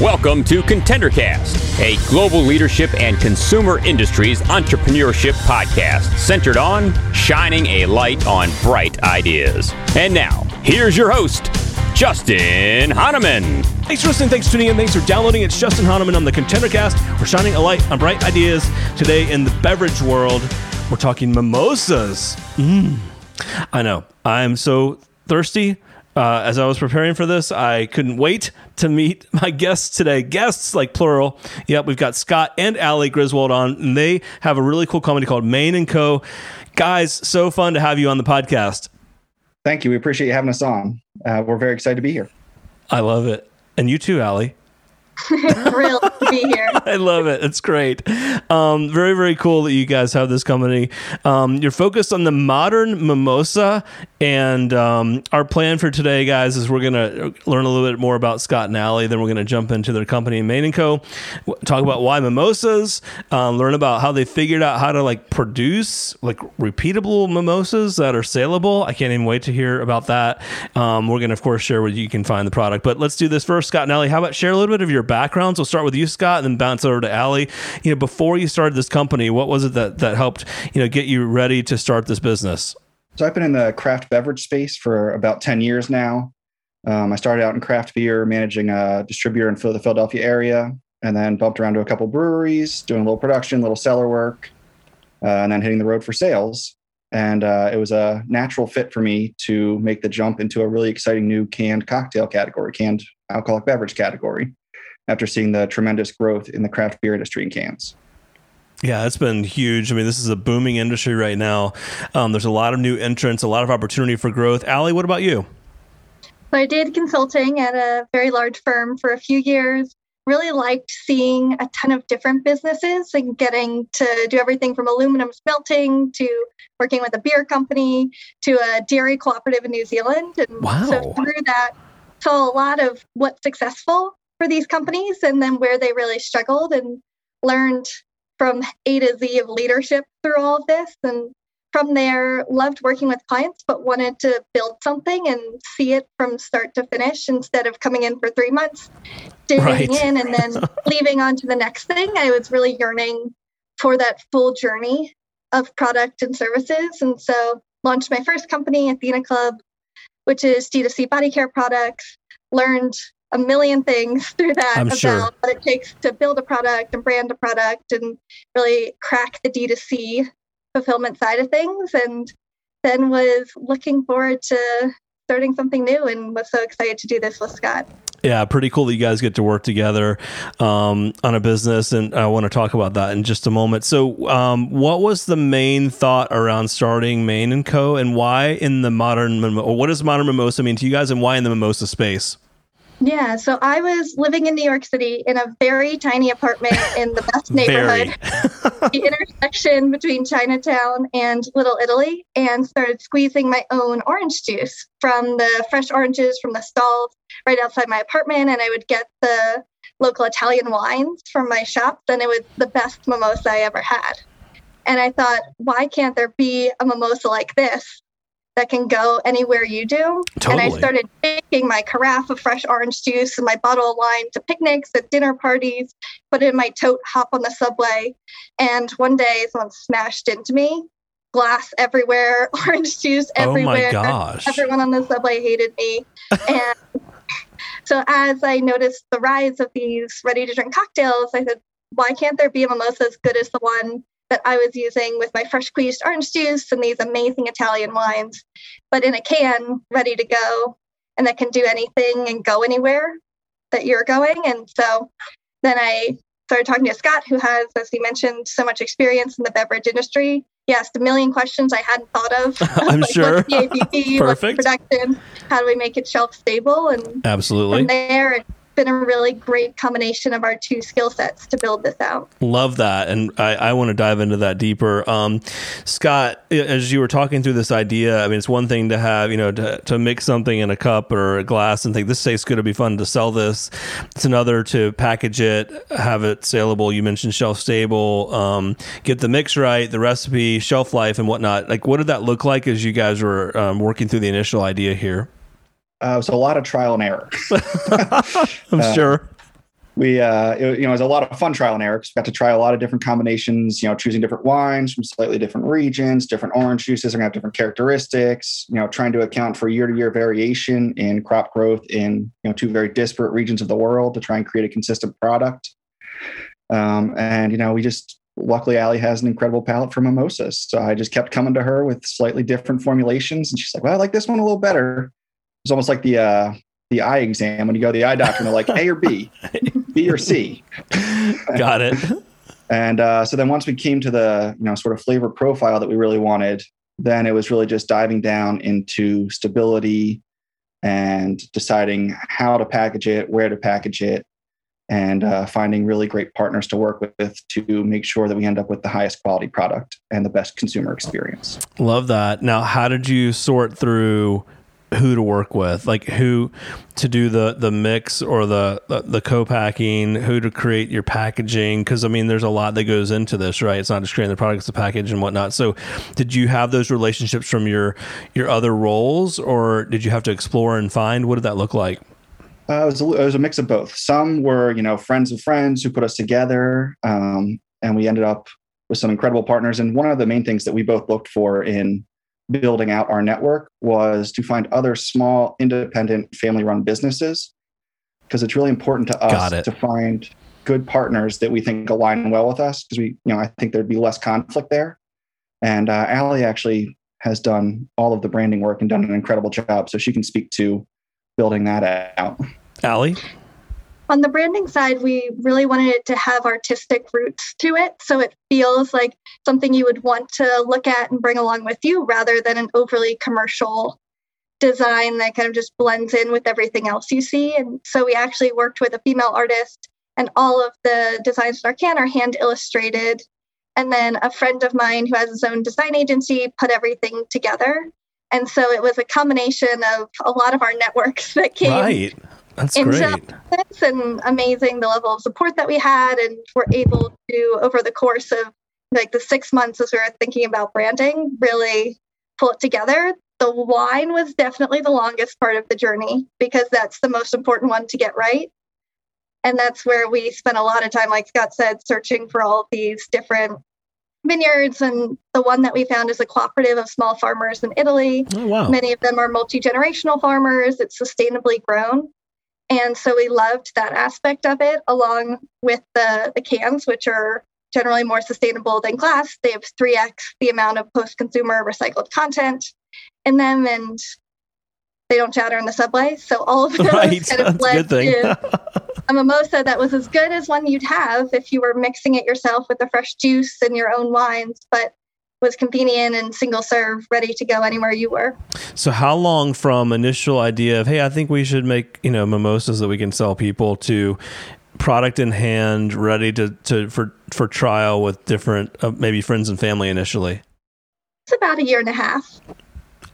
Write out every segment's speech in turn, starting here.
Welcome to ContenderCast, a global leadership and consumer industries entrepreneurship podcast centered on shining a light on bright ideas. And now, here's your host, Justin Hahnemann. Thanks for listening. Thanks for tuning in. Thanks for downloading. It's Justin Hahnemann on the ContenderCast. We're shining a light on bright ideas today in the beverage world. We're talking mimosas. Mm. I know. I'm so thirsty. Uh, as I was preparing for this, I couldn't wait to meet my guests today. Guests, like plural. Yep, we've got Scott and Allie Griswold on, and they have a really cool comedy called Mayne and Co. Guys, so fun to have you on the podcast. Thank you. We appreciate you having us on. Uh, we're very excited to be here. I love it. And you too, Allie. Thrilled to be here. I love it. It's great. Um, very, very cool that you guys have this company. Um, you're focused on the modern mimosa. And um, our plan for today, guys, is we're going to learn a little bit more about Scott and Allie. Then we're going to jump into their company, Mayne & Co., talk about why mimosas, um, learn about how they figured out how to like produce like repeatable mimosas that are saleable. I can't even wait to hear about that. Um, we're going to, of course, share where you can find the product. But let's do this first, Scott and Allie. How about share a little bit of your backgrounds? We'll start with you, Scott, and then bounce over to Allie. You know, before you started this company, what was it that that helped you know get you ready to start this business? So I've been in the craft beverage space for about 10 years now. Um, I started out in craft beer, managing a distributor in the Philadelphia area, and then bumped around to a couple breweries, doing a little production, little cellar work, uh, and then hitting the road for sales. And uh, it was a natural fit for me to make the jump into a really exciting new canned cocktail category, canned alcoholic beverage category, after seeing the tremendous growth in the craft beer industry in cans. Yeah, it's been huge. I mean, this is a booming industry right now. Um, there's a lot of new entrants, a lot of opportunity for growth. Allie, what about you? So I did consulting at a very large firm for a few years. Really liked seeing a ton of different businesses and getting to do everything from aluminum smelting to working with a beer company to a dairy cooperative in New Zealand. And wow. so through that, saw a lot of what's successful for these companies and then where they really struggled and learned from A to Z of leadership through all of this. And from there, loved working with clients, but wanted to build something and see it from start to finish instead of coming in for three months, digging right. in and then leaving on to the next thing. I was really yearning for that full journey of product and services. And so launched my first company, Athena Club, which is D2C body care products, learned a million things through that I'm about sure. what it takes to build a product and brand a product and really crack the D2C fulfillment side of things. And then was looking forward to starting something new and was so excited to do this with Scott. Yeah, pretty cool that you guys get to work together um, on a business, and I want to talk about that in just a moment. So, um, what was the main thought around starting Mayne and Co. and why in the modern or what does modern mimosa mean to you guys, and why in the mimosa space? Yeah, so I was living in New York City in a very tiny apartment in the best neighborhood, the intersection between Chinatown and Little Italy, and started squeezing my own orange juice from the fresh oranges from the stalls right outside my apartment. And I would get the local Italian wines from my shop, then it was the best mimosa I ever had. And I thought, why can't there be a mimosa like this that can go anywhere you do. Totally. And I started taking my carafe of fresh orange juice and my bottle of wine to picnics at dinner parties, put it in my tote, hop on the subway. And one day someone smashed into me. Glass everywhere, orange juice everywhere. Oh my gosh. Everyone on the subway hated me. and so as I noticed the rise of these ready to drink cocktails, I said, why can't there be a mimosa as good as the one that I was using with my fresh squeezed orange juice and these amazing Italian wines, but in a can, ready to go, and that can do anything and go anywhere that you're going. And so then I started talking to Scott, who has, as he mentioned, so much experience in the beverage industry. He asked a million questions I hadn't thought of. I'm like, sure. What's the ABV? Perfect. What's production? How do we make it shelf stable? And absolutely from there, been a really great combination of our two skill sets to build this out. Love that. And I, I want to dive into that deeper. Um, Scott, as you were talking through this idea, I mean, it's one thing to have, you know, to, to mix something in a cup or a glass and think this tastes good, it'd be fun to sell this. It's another to package it, have it saleable. You mentioned shelf stable, um, get the mix right, the recipe, shelf life, and whatnot. Like, what did that look like as you guys were um, working through the initial idea here? Uh, was a lot of trial and error. I'm uh, sure. We, uh, it, you know, it was a lot of fun trial and error because we got to try a lot of different combinations. You know, choosing different wines from slightly different regions, different orange juices are going to have different characteristics. You know, trying to account for year-to-year variation in crop growth in you know two very disparate regions of the world to try and create a consistent product. Um, and you know, we just luckily Allie has an incredible palate for mimosas, so I just kept coming to her with slightly different formulations, and she's like, "Well, I like this one a little better." It's almost like the uh, the eye exam when you go to the eye doctor and they're like A or B, B or C. Got it. and uh, so then once we came to the you know sort of flavor profile that we really wanted, then it was really just diving down into stability and deciding how to package it, where to package it, and uh, finding really great partners to work with to make sure that we end up with the highest quality product and the best consumer experience. Love that. Now, how did you sort through who to work with, like who to do the the mix or the the, the co-packing, who to create your packaging. Because I mean, there's a lot that goes into this, right? It's not just creating the product, it's the package, and whatnot. So, did you have those relationships from your your other roles, or did you have to explore and find? What did that look like? Uh, it, was a, it was a mix of both. Some were, you know, friends of friends who put us together, um, and we ended up with some incredible partners. And one of the main things that we both looked for in building out our network was to find other small, independent, family run businesses because it's really important to us to find good partners that we think align well with us because we, you know, I think there'd be less conflict there. And uh, Allie actually has done all of the branding work and done an incredible job. So she can speak to building that out. Allie? On the branding side, we really wanted it to have artistic roots to it. So it feels like something you would want to look at and bring along with you rather than an overly commercial design that kind of just blends in with everything else you see. And so we actually worked with a female artist, and all of the designs in our can are hand illustrated. And then a friend of mine who has his own design agency put everything together. And so it was a combination of a lot of our networks that came right. That's great. And amazing the level of support that we had, and we're able to over the course of like the six months as we were thinking about branding, really pull it together. The wine was definitely the longest part of the journey because that's the most important one to get right. And that's where we spent a lot of time, like Scott said, searching for all these different vineyards. And the one that we found is a cooperative of small farmers in Italy. Oh, wow. Many of them are multi generational farmers. It's sustainably grown. And so we loved that aspect of it, along with the, the cans, which are generally more sustainable than glass. They have 3x the amount of post consumer recycled content in them, and they don't shatter in the subway. So all of those right. kind of led to a mimosa that was as good as one you'd have if you were mixing it yourself with the fresh juice and your own wines, but was convenient and single serve, ready to go anywhere you were. So, how long from initial idea of hey, I think we should make you know mimosas that we can sell people to product in hand, ready to, to for for trial with different uh, maybe friends and family initially? It's about a year and a half.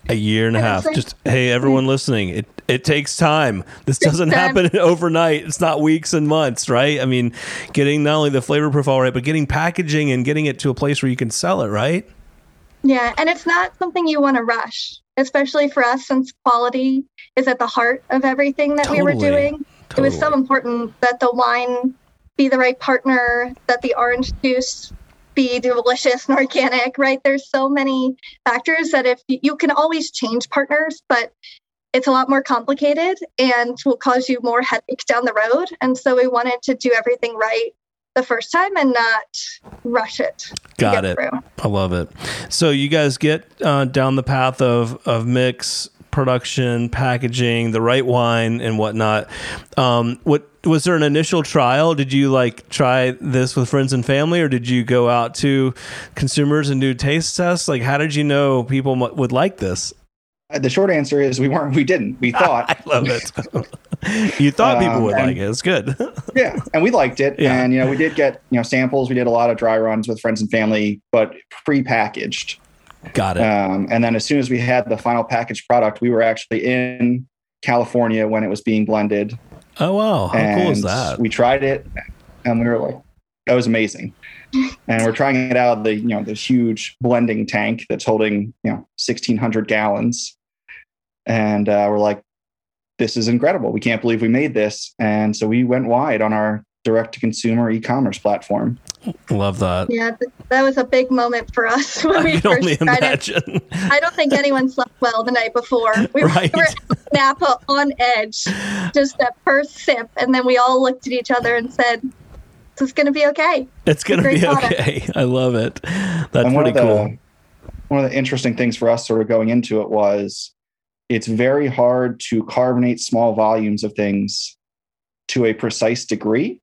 A year and a half. Just hey, everyone listening, it it takes time. This doesn't happen overnight. It's not weeks and months, right? I mean, getting not only the flavor profile right, but getting packaging and getting it to a place where you can sell it, right? Yeah, and it's not something you want to rush, especially for us since quality is at the heart of everything that totally. we were doing. Totally. It was so important that the wine be the right partner, that the orange juice be delicious and organic, right? There's so many factors that if you can always change partners, but it's a lot more complicated and will cause you more headache down the road. And so we wanted to do everything right the first time and not rush it. Got it. Through. I love it. So you guys get uh, down the path of of mix production, packaging, the right wine, and whatnot. Um, what was there an initial trial? Did you like try this with friends and family, or did you go out to consumers and do taste tests? Like, how did you know people would like this? The short answer is we weren't. We didn't. We thought. I love it. you thought people Um, would and- like it. It's good. yeah, and we liked it. Yeah. And you know, we did get you know samples. We did a lot of dry runs with friends and family, but pre-packaged. Got it. Um, and then as soon as we had the final packaged product, we were actually in California when it was being blended. oh wow, how and cool is that? We tried it, and we were like, "That was amazing." and we're trying it out of the you know the huge blending tank that's holding you know 1,600 gallons, and uh, we're like, "This is incredible! We can't believe we made this!" And so we went wide on our direct-to-consumer e-commerce platform. Love that. Yeah, th- that was a big moment for us when I we can only first tried it. imagine. I don't think anyone slept well the night before. We Right. were Napa on edge, just that first sip, and then we all looked at each other and said, "This is going to be okay." It's gonna Great be product. okay. I love it. That's and pretty the cool. one of the interesting things for us sort of going into it was it's very hard to carbonate small volumes of things to a precise degree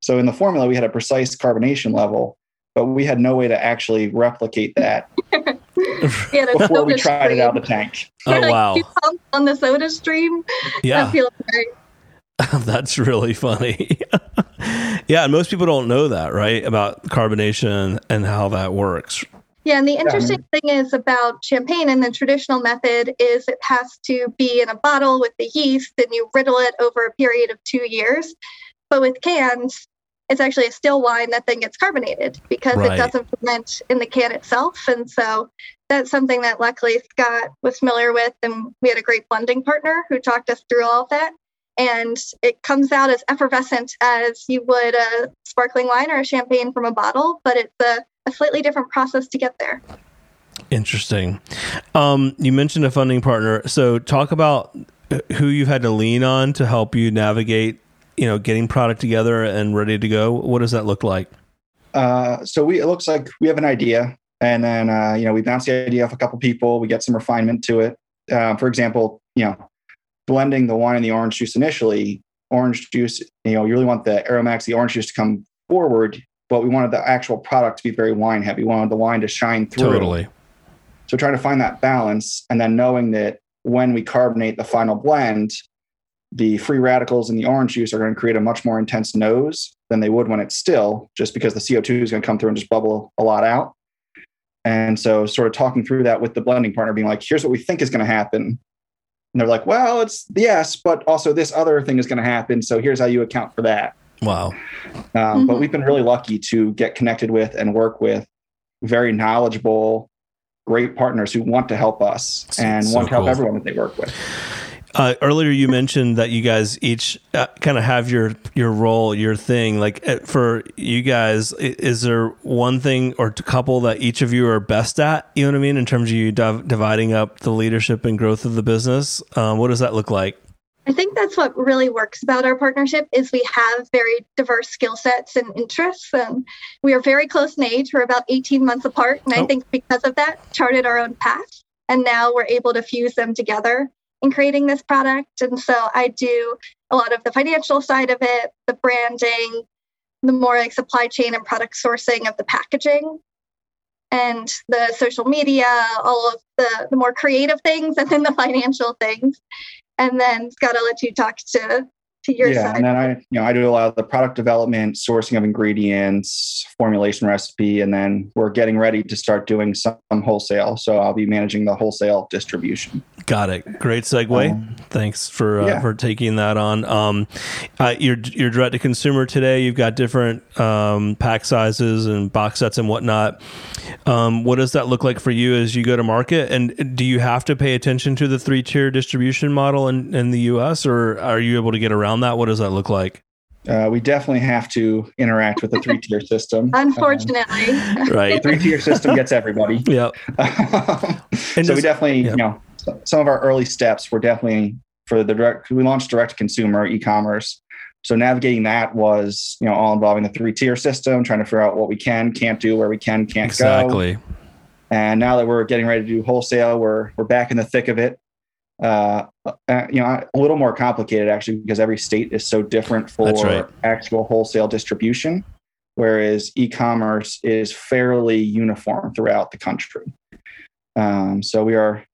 so in the formula we had a precise carbonation level but we had no way to actually replicate that We had before we soda tried it out stream. the tank Oh like wow. on the SodaStream. Yeah. That feels great. That's really funny. yeah, and most people don't know that, right? About carbonation and how that works. Yeah, and the interesting thing is about champagne and the traditional method is it has to be in a bottle with the yeast and you riddle it over a period of two years. But with cans, it's actually a still wine that then gets carbonated because Right. it doesn't ferment in the can itself. And so that's something that luckily Scott was familiar with. And we had a great blending partner who talked us through all of that. And it comes out as effervescent as you would a sparkling wine or a champagne from a bottle, but it's a, a slightly different process to get there. Interesting. Um, you mentioned a funding partner. So talk about who you've had to lean on to help you navigate, you know, getting product together and ready to go. What does that look like? uh, so we it looks like we have an idea and then uh, you know we bounce the idea off a couple people we get some refinement to it uh, for example you know blending the wine and the orange juice initially orange juice you know you really want the aromax the orange juice to come forward but we wanted the actual product to be very wine heavy we wanted the wine to shine through Totally. so trying to find that balance and then knowing that when we carbonate the final blend, the free radicals in the orange juice are going to create a much more intense nose than they would when it's still, just because the CO2 is going to come through and just bubble a lot out. And so sort of talking through that with the blending partner, being like, here's what we think is going to happen. And they're like, well, it's yes, but also this other thing is going to happen. So here's how you account for that. Wow. Um, But Mhm. we've been really lucky to get connected with and work with very knowledgeable, great partners who want to help us and So want to help cool. everyone that they work with. Uh, earlier, you mentioned that you guys each uh, kind of have your your role, your thing. Like uh, for you guys, is there one thing or a couple that each of you are best at? You know what I mean in terms of you div- dividing up the leadership and growth of the business. Um, what does that look like? I think that's what really works about our partnership is we have very diverse skill sets and interests and we are very close in age. We're about 18 months apart. And Oh. I think because of that, charted our own path. And now we're able to fuse them together in creating this product. And so I do a lot of the financial side of it, the branding, the more like supply chain and product sourcing of the packaging and the social media, all of the, the more creative things, and then the financial things. And then Scott, I'll let you talk to to your yeah, side. and then I, you know, I do a lot of the product development, sourcing of ingredients, formulation recipe, and then we're getting ready to start doing some wholesale. So I'll be managing the wholesale distribution. Got it. Great segue. Um, Thanks for uh, yeah. for taking that on. Um, uh, you're you're direct to consumer today. You've got different um, pack sizes and box sets and whatnot. Um, what does that look like for you as you go to market? And do you have to pay attention to the three tier distribution model in, in the U.S. or are you able to get around that? What does that look like? Uh, we definitely have to interact with the three tier system. Unfortunately, Right. three tier system gets everybody. yeah. so And we definitely, yeah. you know, some of our early steps were definitely for the direct. We launched direct to consumer e-commerce. So navigating that was, you know, all involving the three tier system, trying to figure out what we can, can't do, where we can, can't go. Exactly. And now that we're getting ready to do wholesale, we're we're back in the thick of it. Uh, uh, you know, a little more complicated actually because every state is so different for right. actual wholesale distribution, whereas e-commerce is fairly uniform throughout the country. Um, so we are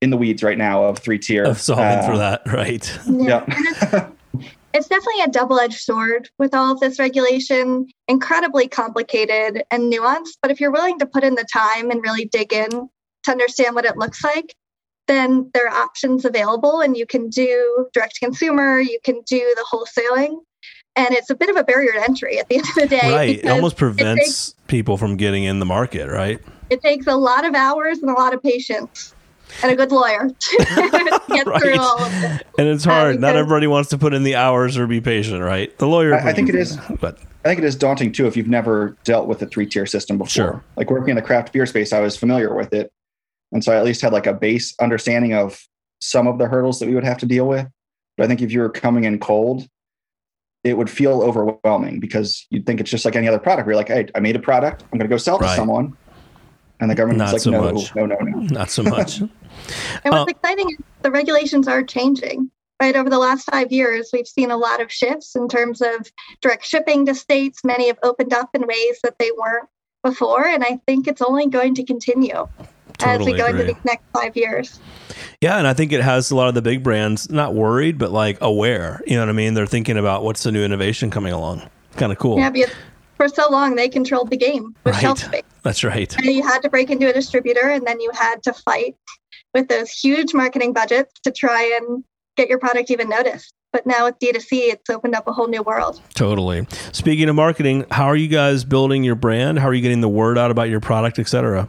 in the weeds right now of three tier of solving uh, for that, right? Yeah. yeah. it's definitely a double-edged sword with all of this regulation incredibly complicated and nuanced but if you're willing to put in the time and really dig in to understand what it looks like then there are options available and you can do direct consumer you can do the wholesaling and it's a bit of a barrier to entry at the end of the day right it almost prevents it takes, people from getting in the market right it takes a lot of hours and a lot of patience and a good lawyer to get right. through all of it. And it's hard. Uh, Not everybody wants to put in the hours or be patient, right? The lawyer. I, I think it is. But I think it is daunting too if you've never dealt with a three tier system before. Sure. Like working in the craft beer space, I was familiar with it, and so I at least had like a base understanding of some of the hurdles that we would have to deal with. But I think if you were coming in cold, it would feel overwhelming because you'd think it's just like any other product. Where you're like, hey, I made a product, I'm going to go sell it right. to someone. And the government's Not like, so no, much. no, no, no. Not so much. and what's uh, exciting is the regulations are changing. Right over the last five years, we've seen a lot of shifts in terms of direct shipping to states. Many have opened up in ways that they weren't before, and I think it's only going to continue totally as we go agree. into the next five years. Yeah, and I think it has a lot of the big brands not worried, but like aware. You know what I mean? They're thinking about what's the new innovation coming along. Kind of cool. Yeah, because for so long they controlled the game with right. shelf space. That's right. And you had to break into a distributor and then you had to fight with those huge marketing budgets to try and get your product even noticed. But now with D2C, it's opened up a whole new world. Totally. Speaking of marketing, how are you guys building your brand? How are you getting the word out about your product, et cetera?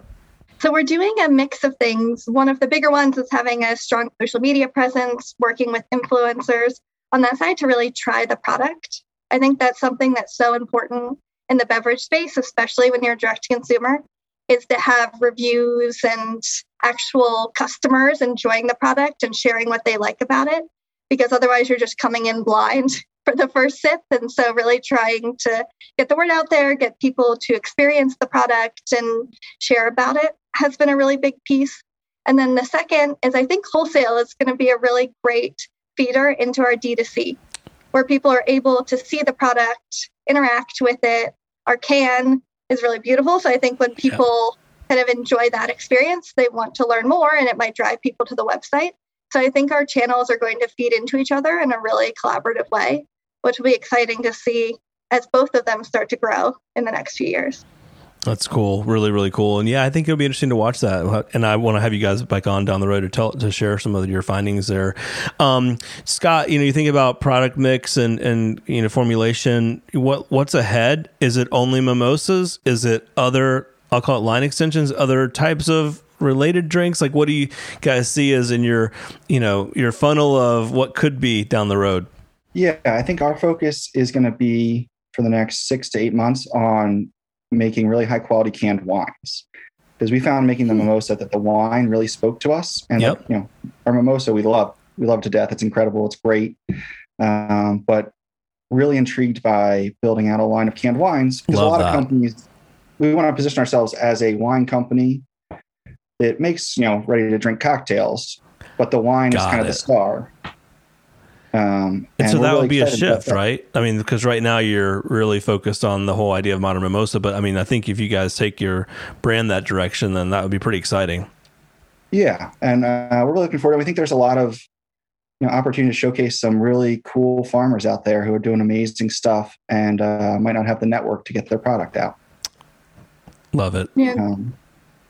So we're doing a mix of things. One of the bigger ones is having a strong social media presence, working with influencers on that side to really try the product. I think that's something that's so important in the beverage space, especially when you're direct consumer, is to have reviews and actual customers enjoying the product and sharing what they like about it. Because otherwise, you're just coming in blind for the first sip. And so, really trying to get the word out there, get people to experience the product and share about it has been a really big piece. And then the second is I think wholesale is going to be a really great feeder into our D2C where people are able to see the product, interact with it. Our can is really beautiful. So I think when people yeah. kind of enjoy that experience, they want to learn more and it might drive people to the website. So I think our channels are going to feed into each other in a really collaborative way, which will be exciting to see as both of them start to grow in the next few years. That's cool. Really, really cool. And yeah, I think it'll be interesting to watch that. And I want to have you guys back on down the road to tell to share some of your findings there. Um, Scott, you know, you think about product mix and and you know formulation. What what's ahead? Is it only mimosas? Is it other? I'll call it line extensions. Other types of related drinks. Like, what do you guys see as in your you know your funnel of what could be down the road? Yeah, I think our focus is going to be for the next six to eight months on making really high quality canned wines because we found making the hmm. mimosa that the wine really spoke to us and yep. like, you know our mimosa we love we love to death it's incredible it's great um, but really intrigued by building out a line of canned wines because a lot that. of companies we want to position ourselves as a wine company that makes you know ready to drink cocktails but the wine Got is kind it. of the star um, and, and, so that really would be a shift, right? I mean, because right now you're really focused on the whole idea of modern mimosa, but I mean, I think if you guys take your brand that direction, then that would be pretty exciting. Yeah, and uh, we're really looking forward. to it. We think there's a lot of you know opportunity to showcase some really cool farmers out there who are doing amazing stuff and uh, might not have the network to get their product out. Love it. Yeah. Um,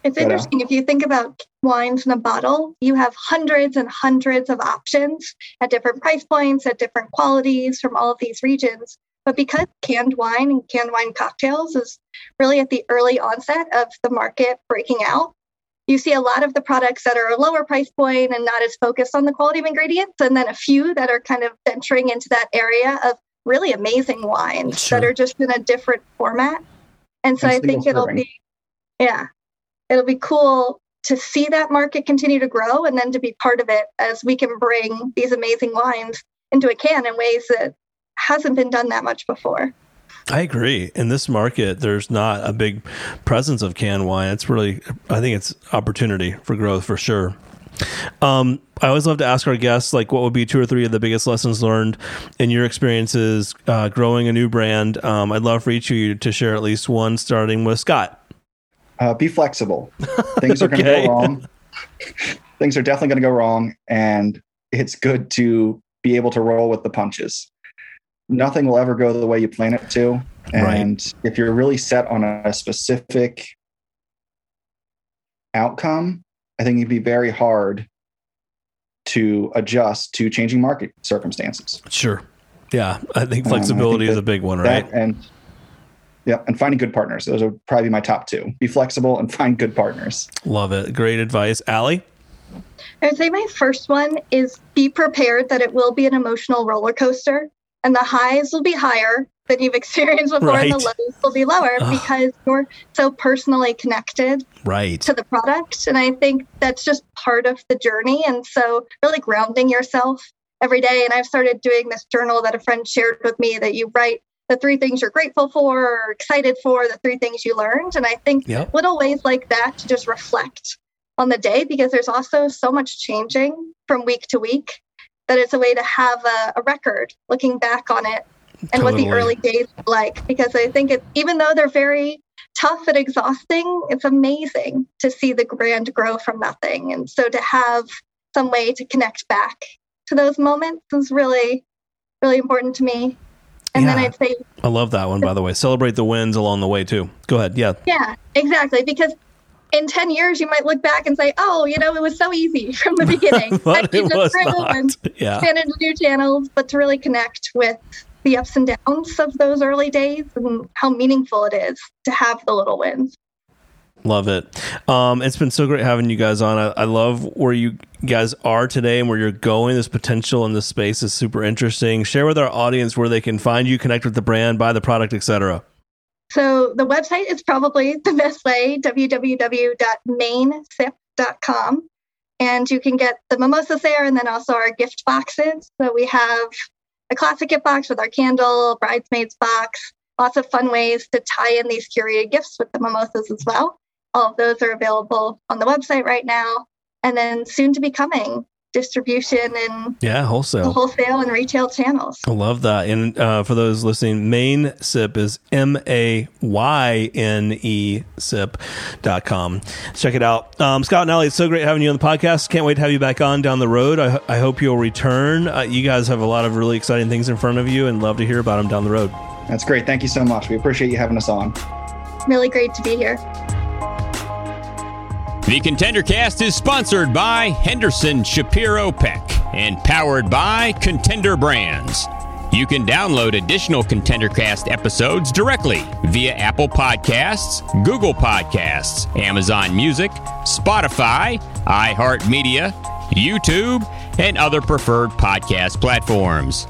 it's interesting. If you think about wines in a bottle, you have hundreds and hundreds of options at different price points, at different qualities from all of these regions. But because canned wine and canned wine cocktails is really at the early onset of the market breaking out, you see a lot of the products that are a lower price point and not as focused on the quality of ingredients, and then a few that are kind of venturing into that area of really amazing wines sure. that are just in a different format. And so I think it'll be, yeah, it'll be cool to see that market continue to grow and then to be part of it as we can bring these amazing wines into a can in ways that hasn't been done that much before. I agree. In this market, there's not a big presence of canned wine. It's really, I think it's opportunity for growth for sure. Um, I always love to ask our guests, like, what would be two or three of the biggest lessons learned in your experiences uh, growing a new brand? Um, I'd love for each of you to share at least one, starting with Scott uh, be flexible. Things are going to go wrong. things are definitely going to go wrong, and it's good to be able to roll with the punches. Nothing will ever go the way you plan it to, and right. if you're really set on a specific outcome, I think it'd be very hard to adjust to changing market circumstances. Sure. Yeah, I think flexibility um, I think is a big one, right? And yeah, and finding good partners. Those are probably my top two. Be flexible and find good partners. Love it. Great advice. Allie? I would say my first one is be prepared that it will be an emotional roller coaster and the highs will be higher than you've experienced before right. and the lows will be lower Ugh. because you're so personally connected right. to the product. And I think that's just part of the journey. And so really grounding yourself every day. And I've started doing this journal that a friend shared with me that you write the three things you're grateful for or excited for, the three things you learned. And I think yep. little ways like that to just reflect on the day because there's also so much changing from week to week that it's a way to have a, a record looking back on it and totally. what the early days were like because i think it even though they're very tough and exhausting it's amazing to see the brand grow from nothing and so to have some way to connect back to those moments is really really important to me and yeah. then i'd say i love that one by the way. Celebrate the wins along the way too. Go ahead. Yeah. Yeah exactly. Because in 10 years you might look back and say oh you know it was so easy from the beginning. But it was not. and yeah. into new channels but to really connect with the ups and downs of those early days and how meaningful it is to have the little wins Love it. Um, it's been so great having you guys on. I, I, love where you guys are today and where you're going. This potential in this space is super interesting. Share with our audience where they can find you, connect with the brand, buy the product, etc. So the website is probably the best way, www.maynesip.com. And you can get the mimosas there and then also our gift boxes. So we have a classic gift box with our candle, bridesmaids box, lots of fun ways to tie in these curated gifts with the mimosas as well. All of those are available on the website right now. And then soon to be coming, distribution and yeah, wholesale, wholesale and retail channels. I love that. And uh, for those listening, Mayne Sip is M A Y N E sip.com. Check it out. Um, Scott and Allie, it's so great having you on the podcast. Can't wait to have you back on down the road. I, I hope you'll return. Uh, you guys have a lot of really exciting things in front of you and love to hear about them down the road. That's great. Thank you so much. We appreciate you having us on. Really great to be here. The ContenderCast is sponsored by Henderson Shapiro Peck and powered by Contender Brands. You can download additional ContenderCast episodes directly via Apple Podcasts, Google Podcasts, Amazon Music, Spotify, iHeartMedia, YouTube, and other preferred podcast platforms.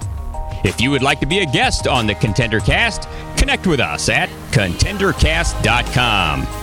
If you would like to be a guest on the ContenderCast, connect with us at contendercast.com.